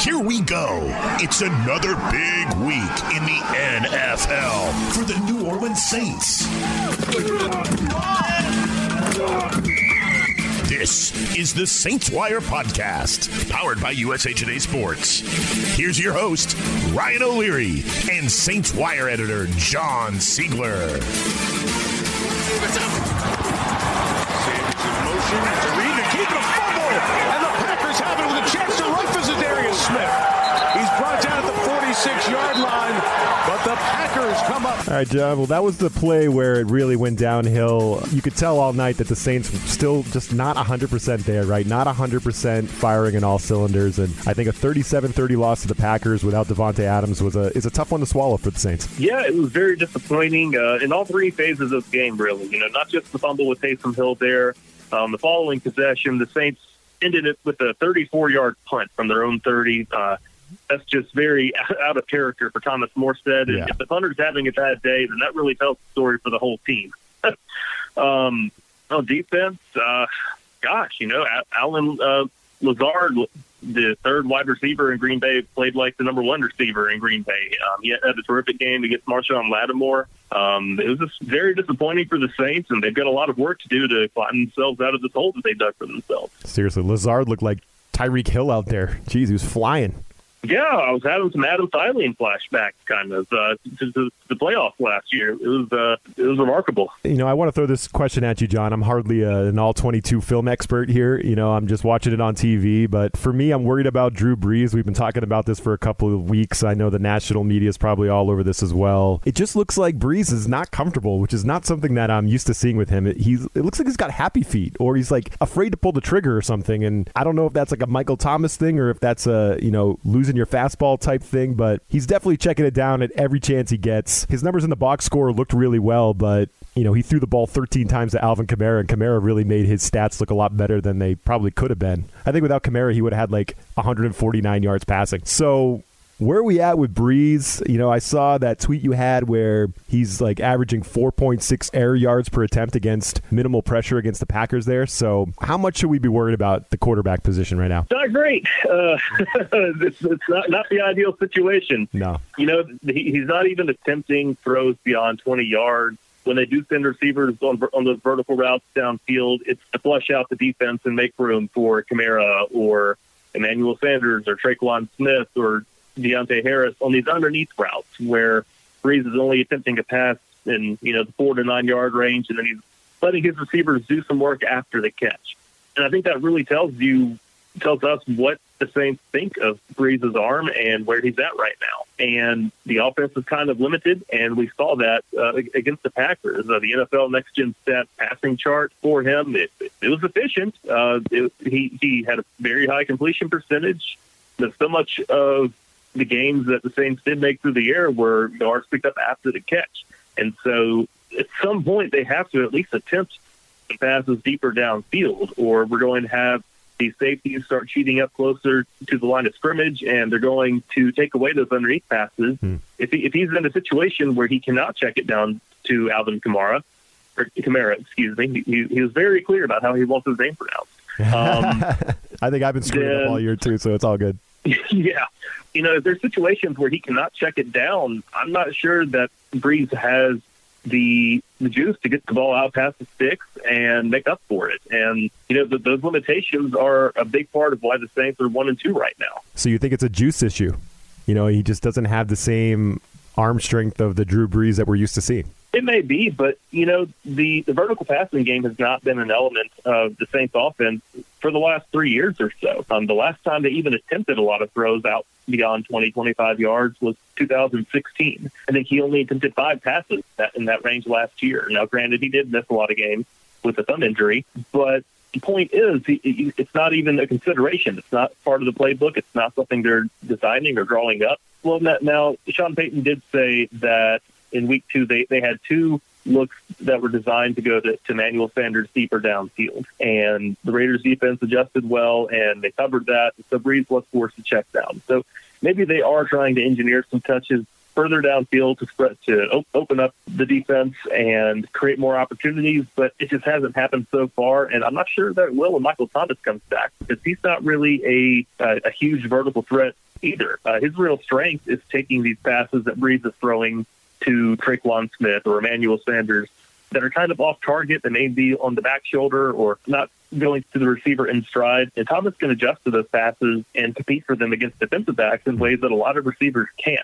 Here we go. It's another big week in the NFL for the New Orleans Saints. This is the Saints Wire Podcast, powered by USA Today Sports. Here's your host, Ryan O'Leary, and Saints Wire editor, John Sigler. Sanders in motion to Reed to keep a fumble, and the Packers have it with a chance to run for Za'Darius Smith. He's brought down at the 46-yard line, but the Packers come up. All right, John. Well, that was the play where it really went downhill. You could tell all night that the Saints were still just not 100% there, right? Not 100% firing in all cylinders. And I think a 37-30 loss to the Packers without Davante Adams was a is a tough one to swallow for the Saints. Yeah, it was very disappointing uh, in all three phases of the game, really. You know, not just the fumble with Taysom Hill there. Um, the following possession, the Saints ended it with a 34-yard punt from their own 30. Uh, that's just very out of character for Thomas Morstead. And Yeah. if the punter's having a bad day, then that really tells the story for the whole team. um, on defense, uh, gosh, you know, Allen uh, Lazard, the third wide receiver in Green Bay, played like the number one receiver in Green Bay. Um, he had a terrific game against Marshon Lattimore. Um, it was just very disappointing for the Saints, and they've got a lot of work to do to climb themselves out of this hole that they dug for themselves. Seriously, Lazard looked like Tyreek Hill out there. Jeez, he was flying. Yeah, I was having some Adam Thielen flashback kind of, uh, to, to the playoffs last year. It was uh, it was remarkable. You know, I want to throw this question at you, John. I'm hardly uh, an all 22 film expert here. You know, I'm just watching it on TV. But for me, I'm worried about Drew Brees. We've been talking about this for a couple of weeks. I know the national media is probably all over this as well. It just looks like Brees is not comfortable, which is not something that I'm used to seeing with him. It, he's, it looks like he's got happy feet, or he's like afraid to pull the trigger or something. And I don't know if that's like a Michael Thomas thing or if that's a you know losing your fastball type thing. But he's definitely checking it down at every chance he gets. His numbers in the box score looked really well, but you know, he threw the ball 13 times to Alvin Kamara, and Kamara really made his stats look a lot better than they probably could have been. I think without Kamara, he would have had like 149 yards passing. So, where are we at with Brees? You know, I saw that tweet you had where he's like averaging 4.6 air yards per attempt against minimal pressure against the Packers there. So, how much should we be worried about the quarterback position right now? Not great. Uh, it's, it's not not the ideal situation. No. You know, he, he's not even attempting throws beyond 20 yards. When they do send receivers on on those vertical routes downfield, it's to flush out the defense and make room for Kamara or Emmanuel Sanders or Tre'Quan Smith or Deonte Harris on these underneath routes where Brees is only attempting to pass in you know the four to nine yard range, and then he's letting his receivers do some work after the catch. And I think that really tells you tells us what the Saints think of Brees's arm and where he's at right now. And the offense is kind of limited, and we saw that uh, against the Packers. Uh, the NFL Next Gen Stat passing chart for him it, it was efficient. Uh, it, he he had a very high completion percentage. There's so much of the games that the Saints did make through the air were yards picked up after the catch, and so at some point they have to at least attempt the passes deeper downfield, or we're going to have these safeties start cheating up closer to the line of scrimmage, and they're going to take away those underneath passes. If, he, if he's in a situation where he cannot check it down to Alvin Kamara, or Kamara, excuse me, he, he was very clear about how he wants his name pronounced. Um, I think I've been screwing up all year too, so it's all good. yeah. You know, if there's situations where he cannot check it down, I'm not sure that Brees has the the juice to get the ball out past the sticks and make up for it. And you know, th those limitations are a big part of why the Saints are one and two right now. So you think it's a juice issue? You know, he just doesn't have the same arm strength of the Drew Brees that we're used to seeing. It may be, but you know, the the vertical passing game has not been an element of the Saints offense for the last three years or so. Um, the last time they even attempted a lot of throws out beyond 20, 25 yards was 2016. I think he only attempted five passes that, in that range last year. Now, granted, he did miss a lot of games with a thumb injury, but the point is, it's not even a consideration. It's not part of the playbook. It's not something they're designing or drawing up. Well, now Sean Payton did say that in week two they, they had two looks that were designed to go to, to Manuel Sanders deeper downfield. And the Raiders defense adjusted well and they covered that. So Brees was forced to check down. So maybe they are trying to engineer some touches further downfield to spread to op- open up the defense and create more opportunities, but it just hasn't happened so far. And I'm not sure that it will when Michael Thomas comes back because he's not really a a, a huge vertical threat either. Uh, his real strength is taking these passes that Brees is throwing to Tre'Quan Smith or Emmanuel Sanders that are kind of off target, that may be on the back shoulder or not going to the receiver in stride. And Thomas can adjust to those passes and compete for them against defensive backs in ways that a lot of receivers can't.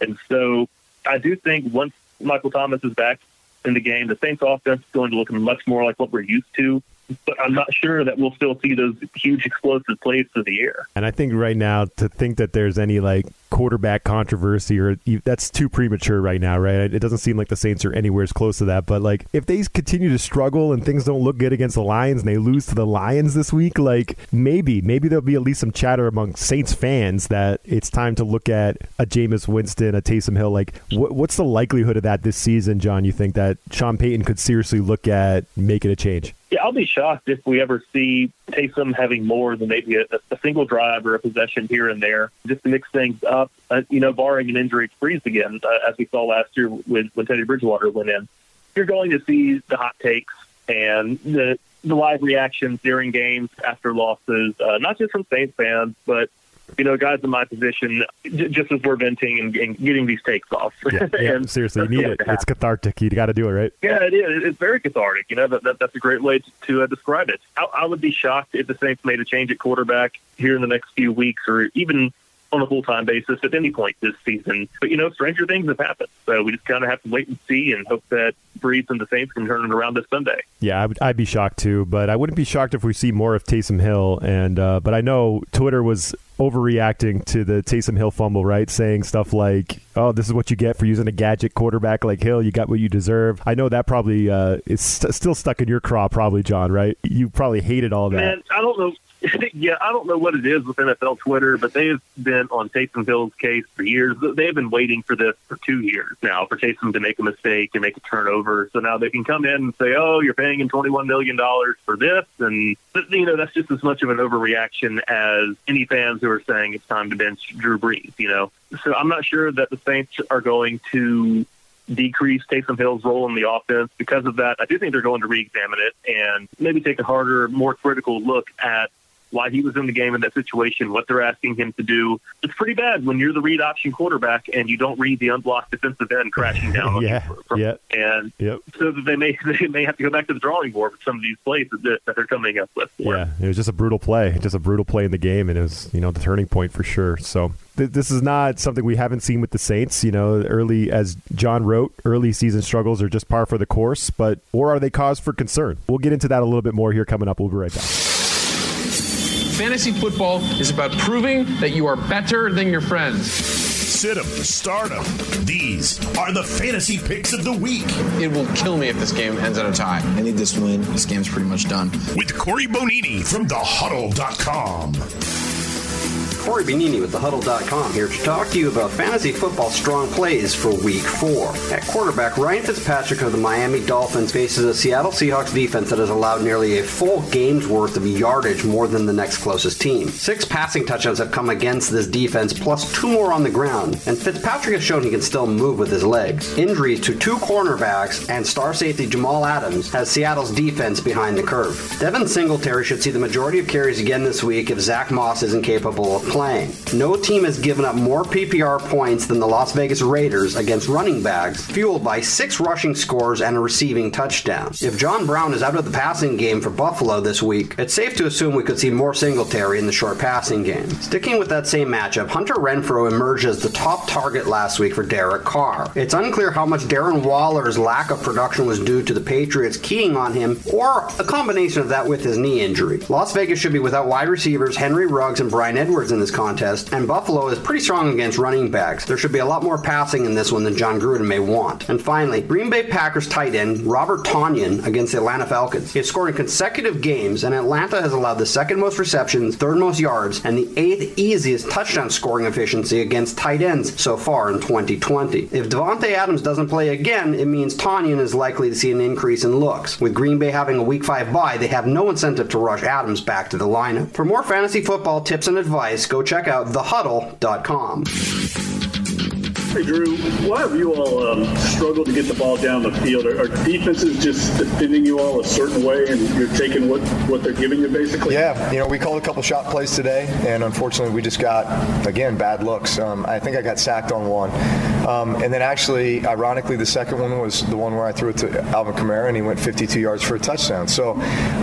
And so I do think once Michael Thomas is back in the game, the Saints offense is going to look much more like what we're used to but I'm not sure that we'll still see those huge explosive plays through the air. And I think right now to think that there's any like quarterback controversy or that's too premature right now, right? It doesn't seem like the Saints are anywhere as close to that. But like if they continue to struggle and things don't look good against the Lions and they lose to the Lions this week, like maybe maybe there'll be at least some chatter among Saints fans that it's time to look at a Jameis Winston, a Taysom Hill. Like what, what's the likelihood of that this season, John? You think that Sean Payton could seriously look at making a change? Yeah, I'll be shocked if we ever see Taysom having more than maybe a, a single drive or a possession here and there, just to mix things up. Uh, you know, barring an injury to Brees again, uh, as we saw last year when, when Teddy Bridgewater went in. You're going to see the hot takes and the the live reactions during games after losses, uh, not just from Saints fans, but you know, guys in my position, just as we're venting and, and getting these takes off. Yeah, yeah and seriously, you need it. It's cathartic. You got to do it, right? Yeah, it is. It's very cathartic. You know, that, that that's a great way to, to uh, describe it. I, I would be shocked if the Saints made a change at quarterback here in the next few weeks, or even on a full time basis at any point this season. But you know, stranger things have happened, so we just kind of have to wait and see and hope that Brees and the Saints can turn it around this Sunday. Yeah, I'd, I'd be shocked too, but I wouldn't be shocked if we see more of Taysom Hill. And uh, but I know Twitter was overreacting to the Taysom Hill fumble, right? Saying stuff like, "Oh, this is what you get for using a gadget quarterback like Hill. You got what you deserve." I know that probably uh, is st- still stuck in your craw, probably, John. Right? You probably hated all that. Man, I don't know. yeah, I don't know what it is with NFL Twitter, but they have been on Taysom Hill's case for years. They've been waiting for this for two years now for Taysom to make a mistake and make a turnover. So now they can come in and say, "Oh, you're paying him twenty one million dollars for this," and you know that's just as much of an overreaction as any fans who are saying it's time to bench Drew Brees. You know, so I'm not sure that the Saints are going to decrease Taysom Hill's role in the offense. Because of that, I do think they're going to re-examine it and maybe take a harder, more critical look at why he was in the game in that situation, what they're asking him to do. It's pretty bad when you're the read option quarterback and you don't read the unblocked defensive end crashing down. yeah, from, yeah. And yep. so that they may they may have to go back to the drawing board with some of these plays that, that they're coming up with. Yeah, it was just a brutal play, just a brutal play in the game, and it was you know the turning point for sure. So this is not something we haven't seen with the Saints. You know, early as John wrote, early season struggles are just par for the course, but or are they cause for concern? We'll get into that a little bit more here coming up. We'll be right back. Fantasy football is about proving that you are better than your friends. Sit 'em, start 'em. These are the fantasy picks of the week. It will kill me if this game ends in a tie. I need this win. This game's pretty much done. With Corey Bonini from thehuddle.com. Corey Bonini with thehuddle.com here to talk to you about fantasy football strong plays for week four. At quarterback, Ryan Fitzpatrick of the Miami Dolphins faces a Seattle Seahawks defense that has allowed nearly a full game's worth of yardage more than the next closest team. Six passing touchdowns have come against this defense, plus two more on the ground, and Fitzpatrick has shown he can still move with his legs. Injuries to two cornerbacks and star safety Jamal Adams has Seattle's defense behind the curve. Devin Singletary should see the majority of carries again this week if Zach Moss isn't capable of playing. No team has given up more PPR points than the Las Vegas Raiders against running backs, fueled by six rushing scores and a receiving touchdown. If John Brown is out of the passing game for Buffalo this week, it's safe to assume we could see more Singletary in the short passing game. Sticking with that same matchup, Hunter Renfrow emerged as the top target last week for Derek Carr. It's unclear how much Darren Waller's lack of production was due to the Patriots keying on him or a combination of that with his knee injury. Las Vegas should be without wide receivers Henry Ruggs and Bryan Edwards in this contest, and Buffalo is pretty strong against running backs. There should be a lot more passing in this one than Jon Gruden may want. And finally, Green Bay Packers tight end Robert Tonyan against the Atlanta Falcons. He has scored in consecutive games, and Atlanta has allowed the second most receptions, third most yards, and the eighth easiest touchdown scoring efficiency against tight ends so far in 2020. If Davante Adams doesn't play again, it means Tonyan is likely to see an increase in looks. With Green Bay having a Week 5 bye, they have no incentive to rush Adams back to the lineup. For more fantasy football tips and advice, go check out thehuddle.com. Hey, Drew, why have you all um, struggled to get the ball down the field? Are, are, defenses just defending you all a certain way and you're taking what, what they're giving you, basically? Yeah, you know, we called a couple shot plays today, and unfortunately, we just got, again, bad looks. Um, I think I got sacked on one. Um, and then actually, ironically, the second one was the one where I threw it to Alvin Kamara, and he went 52 yards for a touchdown. So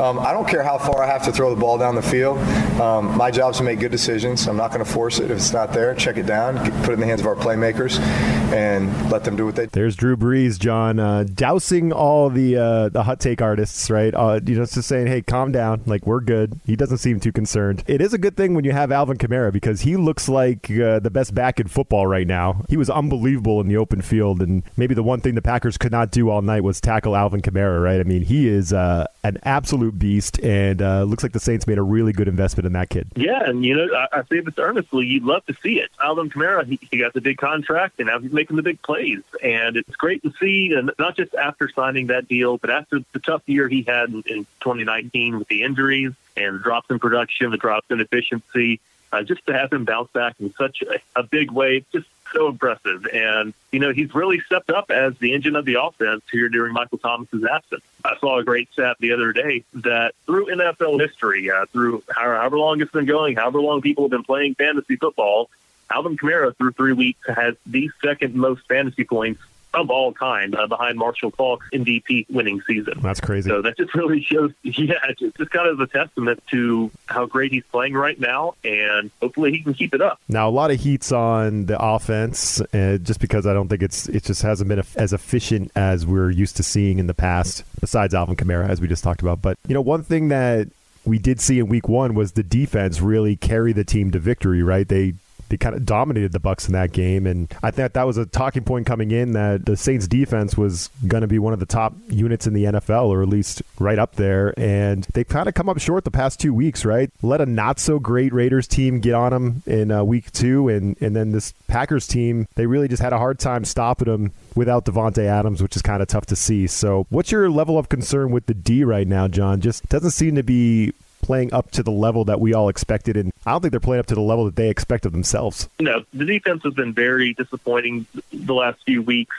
um, I don't care how far I have to throw the ball down the field. Um, my job is to make good decisions. I'm not going to force it. If it's not there, check it down, put it in the hands of our playmakers, and let them do what they. There's Drew Brees, John, uh, dousing all the uh, the hot take artists, right? Uh, you know, just saying, hey, calm down, like we're good. He doesn't seem too concerned. It is a good thing when you have Alvin Kamara because he looks like uh, the best back in football right now. He was unbelievable in the open field, and maybe the one thing the Packers could not do all night was tackle Alvin Kamara, right? I mean, he is uh, an absolute beast, and uh, looks like the Saints made a really good investment in that kid. Yeah, and you know, I, I say this earnestly. You'd love to see it. Alvin Kamara, he, he got the big contract, and now he's making the big plays, and it's great to see. And not just after signing that deal, but after the tough year he had in, in 2019 with the injuries and drops in production, the drops in efficiency. Uh, just to have him bounce back in such a, a big way, just so impressive. And, you know, he's really stepped up as the engine of the offense here during Michael Thomas's absence. I saw a great stat the other day that through NFL history, uh, through however long it's been going, however long people have been playing fantasy football, Alvin Kamara through three weeks has the second most fantasy points of all time uh, behind Marshall Faulk's MVP winning season. That's crazy. So that just really shows, yeah, it's just kind of a testament to how great he's playing right now, and hopefully he can keep it up. Now, a lot of heats on the offense, uh, just because I don't think it's it just hasn't been as efficient as we're used to seeing in the past. Besides Alvin Kamara, as we just talked about, but you know, one thing that we did see in week one was the defense really carry the team to victory, right? They they kind of dominated the Bucs in that game, and I thought that was a talking point coming in that the Saints defense was going to be one of the top units in the NFL, or at least right up there. And they've kind of come up short the past two weeks, right? Let a not so great Raiders team get on them in uh, week two, and and then this Packers team, they really just had a hard time stopping them without Davante Adams, which is kind of tough to see. So, what's your level of concern with the D right now, John? Just doesn't seem to be playing up to the level that we all expected, and I don't think they're playing up to the level that they expect of themselves. No, the defense has been very disappointing the last few weeks.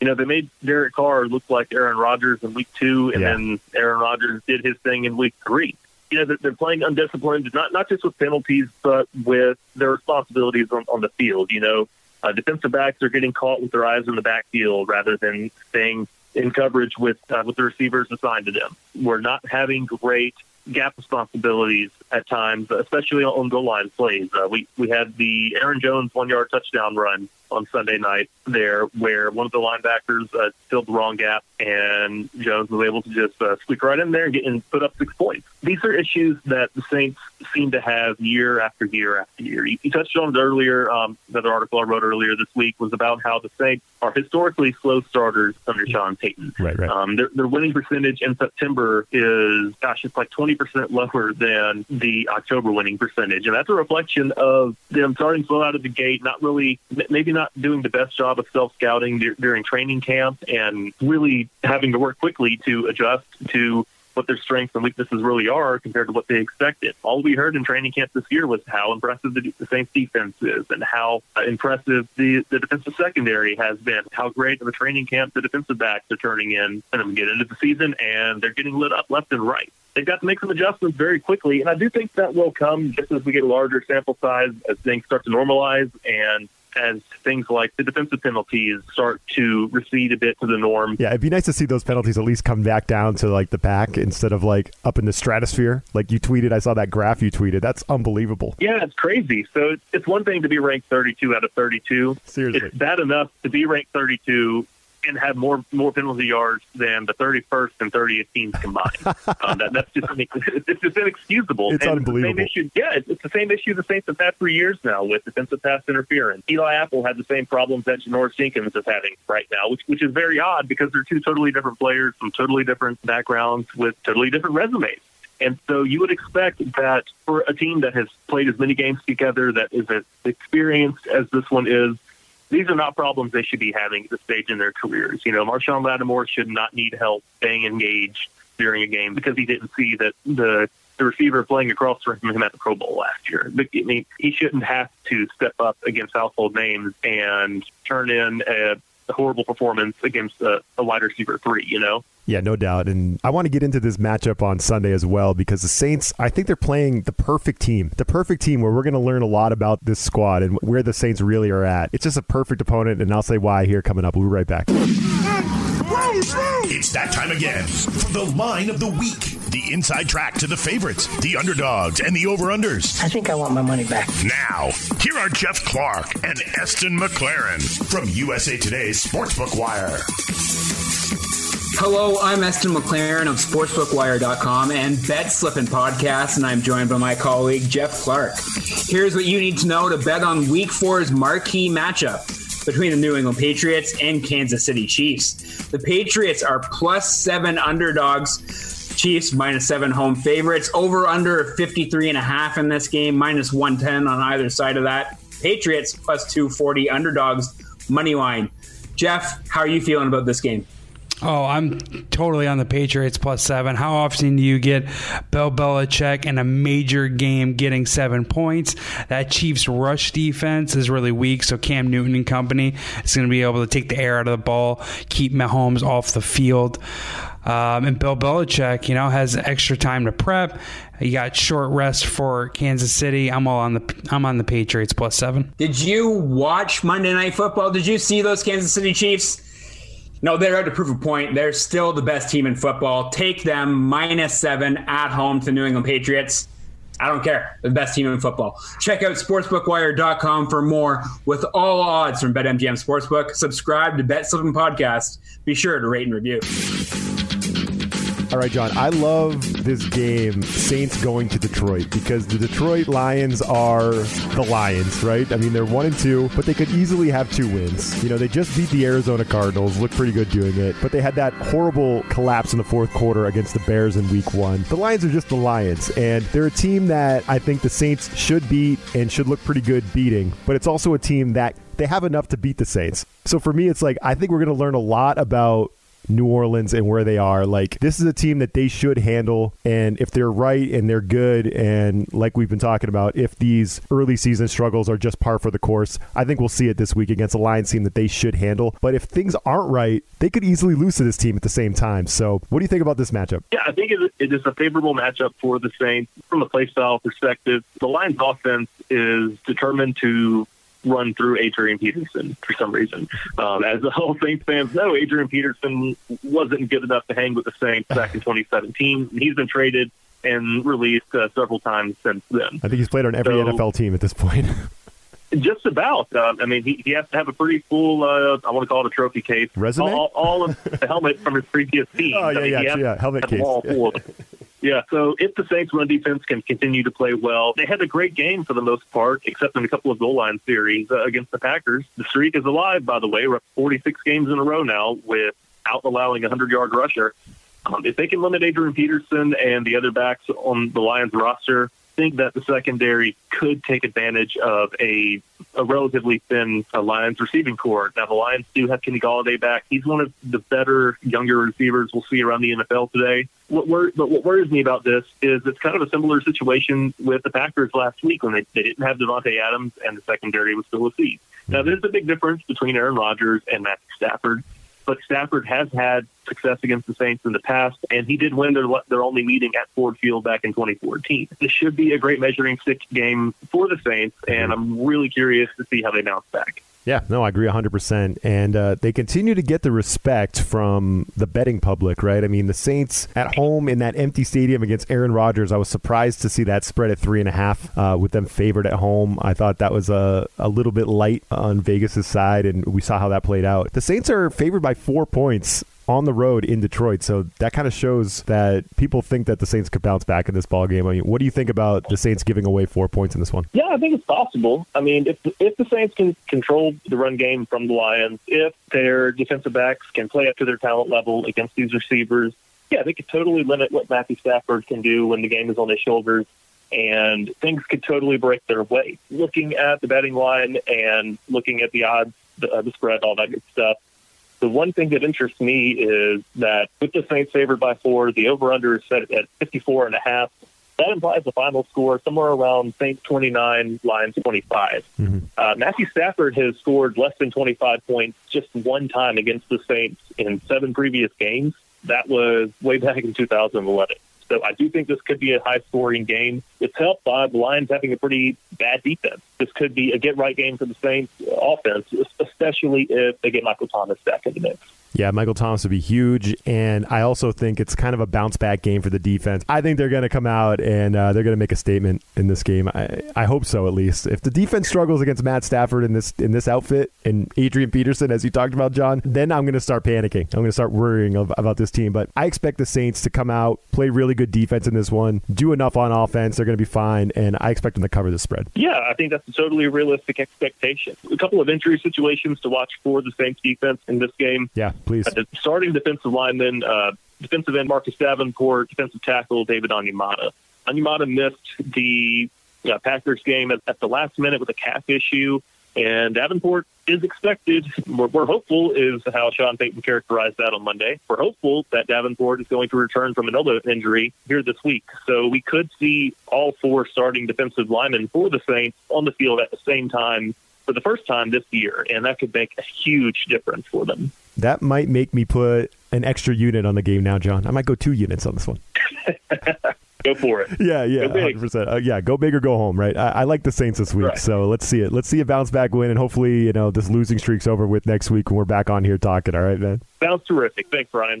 You know, they made Derek Carr look like Aaron Rodgers in week two, and yeah. then Aaron Rodgers did his thing in week three. You know, they're playing undisciplined, not not just with penalties, but with their responsibilities on, on the field. You know, uh, defensive backs are getting caught with their eyes in the backfield rather than staying in coverage with uh, with the receivers assigned to them. We're not having great gap responsibilities at times, especially on goal line plays. Uh, we we had the Aaron Jones one yard touchdown run on Sunday night there, where one of the linebackers uh, filled the wrong gap, and Jones was able to just uh, squeak right in there and get and put up six points. These are issues that the Saints seem to have year after year after year. You, you touched on it earlier. Um, another article I wrote earlier this week was about how the Saints are historically slow starters under Sean Payton. Right, right. Um, their, their winning percentage in September is, gosh, it's like 20% lower than the October winning percentage. And that's a reflection of them starting slow out of the gate, not really, maybe not doing the best job of self scouting during training camp and really having to work quickly to adjust to what their strengths and weaknesses really are compared to what they expected. All we heard in training camp this year was how impressive the, the Saints defense is and how uh, impressive the, the defensive secondary has been, how great of a training camp the defensive backs are turning in and then get into the season and they're getting lit up left and right. They've got to make some adjustments very quickly, and I do think that will come just as we get a larger sample size, as things start to normalize, and as things like the defensive penalties start to recede a bit to the norm. Yeah, it'd be nice to see those penalties at least come back down to like the pack instead of like up in the stratosphere. Like you tweeted, I saw that graph you tweeted. That's unbelievable. Yeah, it's crazy. So it's one thing to be ranked 32 out of 32. Seriously. It's bad enough to be ranked 32 and have more more penalty yards than the 31st and 30th teams combined. um, that, that's just it's just inexcusable. It's and unbelievable. It's issue, yeah, it's, it's, the same issue the Saints have had for years now with defensive pass interference. Eli Apple had the same problems that Janoris Jenkins is having right now, which which is very odd because they're two totally different players from totally different backgrounds with totally different resumes. And so you would expect that for a team that has played as many games together, that is as experienced as this one is, these are not problems they should be having at this stage in their careers. You know, Marshon Lattimore should not need help staying engaged during a game because he didn't see that the the receiver playing across from him at the Pro Bowl last year. I mean, he shouldn't have to step up against household names and turn in a, a horrible performance against a, a wide receiver three. You know. Yeah, no doubt. And I want to get into this matchup on Sunday as well because the Saints, I think they're playing the perfect team, the perfect team where we're going to learn a lot about this squad and where the Saints really are at. It's just a perfect opponent, and I'll say why here coming up. We'll be right back. It's that time again for the line of the week. The inside track to the favorites, the underdogs, and the over-unders. I think I want my money back. Now, here are Jeff Clark and Eston McLaren from USA Today's Sportsbook Wire. Hello, I'm Eston McLaren of SportsbookWire.com and Bet Slippin' Podcast, and I'm joined by my colleague Jeff Clark. Here's what you need to know to bet on Week Four's marquee matchup between the New England Patriots and Kansas City Chiefs. The Patriots are plus seven underdogs. Chiefs minus seven home favorites. Over under 53 and a half in this game, minus 110 on either side of that. Patriots plus 240 underdogs, money line. Jeff, how are you feeling about this game? Oh, I'm totally on the Patriots plus seven. How often do you get Bill Belichick in a major game getting seven points? That Chiefs rush defense is really weak, so Cam Newton and company is going to be able to take the air out of the ball, keep Mahomes off the field. Um, and Bill Belichick, you know, has extra time to prep. You got short rest for Kansas City. I'm all on the I'm on the Patriots plus seven. Did you watch Monday Night Football? Did you see those Kansas City Chiefs? No, they're out to prove a point. They're still the best team in football. Take them minus seven at home to New England Patriots. I don't care. The best team in football. Check out sportsbookwire.com for more with all odds from BetMGM Sportsbook. Subscribe to Bet Podcast. Be sure to rate and review. All right, John. I love this game, Saints going to Detroit, because the Detroit Lions are the Lions, right? I mean, they're one and two, but they could easily have two wins. You know, they just beat the Arizona Cardinals, looked pretty good doing it, but they had that horrible collapse in the fourth quarter against the Bears in week one. The Lions are just the Lions, and they're a team that I think the Saints should beat and should look pretty good beating, but it's also a team that they have enough to beat the Saints. So for me, it's like I think we're going to learn a lot about New Orleans and where they are. Like this is a team that they should handle, and if they're right and they're good, and like we've been talking about, if these early season struggles are just par for the course, I think we'll see it this week against a Lions team that they should handle. But if things aren't right, they could easily lose to this team at the same time. So, what do you think about this matchup? Yeah, I think it is a favorable matchup for the Saints from a play style perspective. The Lions' offense is determined to run through Adrian Peterson for some reason. Um, as the whole Saints fans know, Adrian Peterson wasn't good enough to hang with the Saints back in 2017. He's been traded and released uh, several times since then. I think he's played on every so, NFL team at this point. just about. Uh, I mean, he, he has to have a pretty full, uh, I want to call it a trophy case. Resume? All, all of the helmet from his previous team. Oh, yeah, I mean, yeah, yeah. Helmet case. All full Yeah, so if the Saints run defense can continue to play well, they had a great game for the most part, except in a couple of goal line series uh, against the Packers. The streak is alive, by the way. We're up 46 games in a row now without allowing a 100 yard rusher. Um, if they can limit Adrian Peterson and the other backs on the Lions roster, think that the secondary could take advantage of a, a relatively thin uh, Lions receiving corps. Now, the Lions do have Kenny Golladay back. He's one of the better, younger receivers we'll see around the NFL today. What wor- but what worries me about this is it's kind of a similar situation with the Packers last week when they, they didn't have Davante Adams and the secondary was still a seed. Now, there's a big difference between Aaron Rodgers and Matthew Stafford but Stafford has had success against the Saints in the past, and he did win their their only meeting at Ford Field back in 2014. This should be a great measuring stick game for the Saints, and I'm really curious to see how they bounce back. Yeah, no, I agree 100%. And uh, they continue to get the respect from the betting public, right? I mean, the Saints at home in that empty stadium against Aaron Rodgers, I was surprised to see that spread at three and a half uh, with them favored at home. I thought that was a, a little bit light on Vegas' side, and we saw how that played out. The Saints are favored by four points on the road in Detroit. So that kind of shows that people think that the Saints could bounce back in this ball game. I mean, what do you think about the Saints giving away four points in this one? Yeah, I think it's possible. I mean, if if the Saints can control the run game from the Lions, if their defensive backs can play up to their talent level against these receivers, yeah, they could totally limit what Matthew Stafford can do when the game is on his shoulders. And things could totally break their way. Looking at the betting line and looking at the odds, the, uh, the spread, all that good stuff, the one thing that interests me is that with the Saints favored by four, the over-under is set at 54 and a half. That implies the final score somewhere around Saints 29, Lions 25. Mm-hmm. Uh, Matthew Stafford has scored less than 25 points just one time against the Saints in seven previous games. That was way back in 2011. So I do think this could be a high scoring game. It's helped by the Lions having a pretty bad defense. This could be a get right game for the Saints offense, especially if they get Michael Thomas back in the mix. Yeah, Michael Thomas would be huge, and I also think it's kind of a bounce back game for the defense. I think they're going to come out and uh, they're going to make a statement in this game. I, I hope so, at least. If the defense struggles against Matt Stafford in this in this outfit and Adrian Peterson, as you talked about, John, then I'm going to start panicking. I'm going to start worrying of, about this team. But I expect the Saints to come out, play really good defense in this one, do enough on offense. They're going to be fine, and I expect them to cover the spread. Yeah, I think that's a totally realistic expectation. A couple of injury situations to watch for the Saints defense in this game. Yeah, please. Uh, starting defensive lineman, uh, defensive end Marcus Davenport, defensive tackle David Onyemata. Onyemata missed the uh, Packers game at, at the last minute with a calf issue, and Davenport is expected. We're, we're hopeful, is how Sean Payton characterized that on Monday. We're hopeful that Davenport is going to return from an elbow injury here this week. So we could see all four starting defensive linemen for the Saints on the field at the same time for the first time this year, and that could make a huge difference for them. That might make me put an extra unit on the game now, John. I might go two units on this one. go for it. Yeah, yeah, hundred percent. Uh, yeah, go big or go home. Right. I, I like the Saints this week, Right. so let's see it. Let's see a bounce back win, and hopefully, you know, this losing streak's over with next week when we're back on here talking. All right, man. Sounds terrific. Thanks, Brian.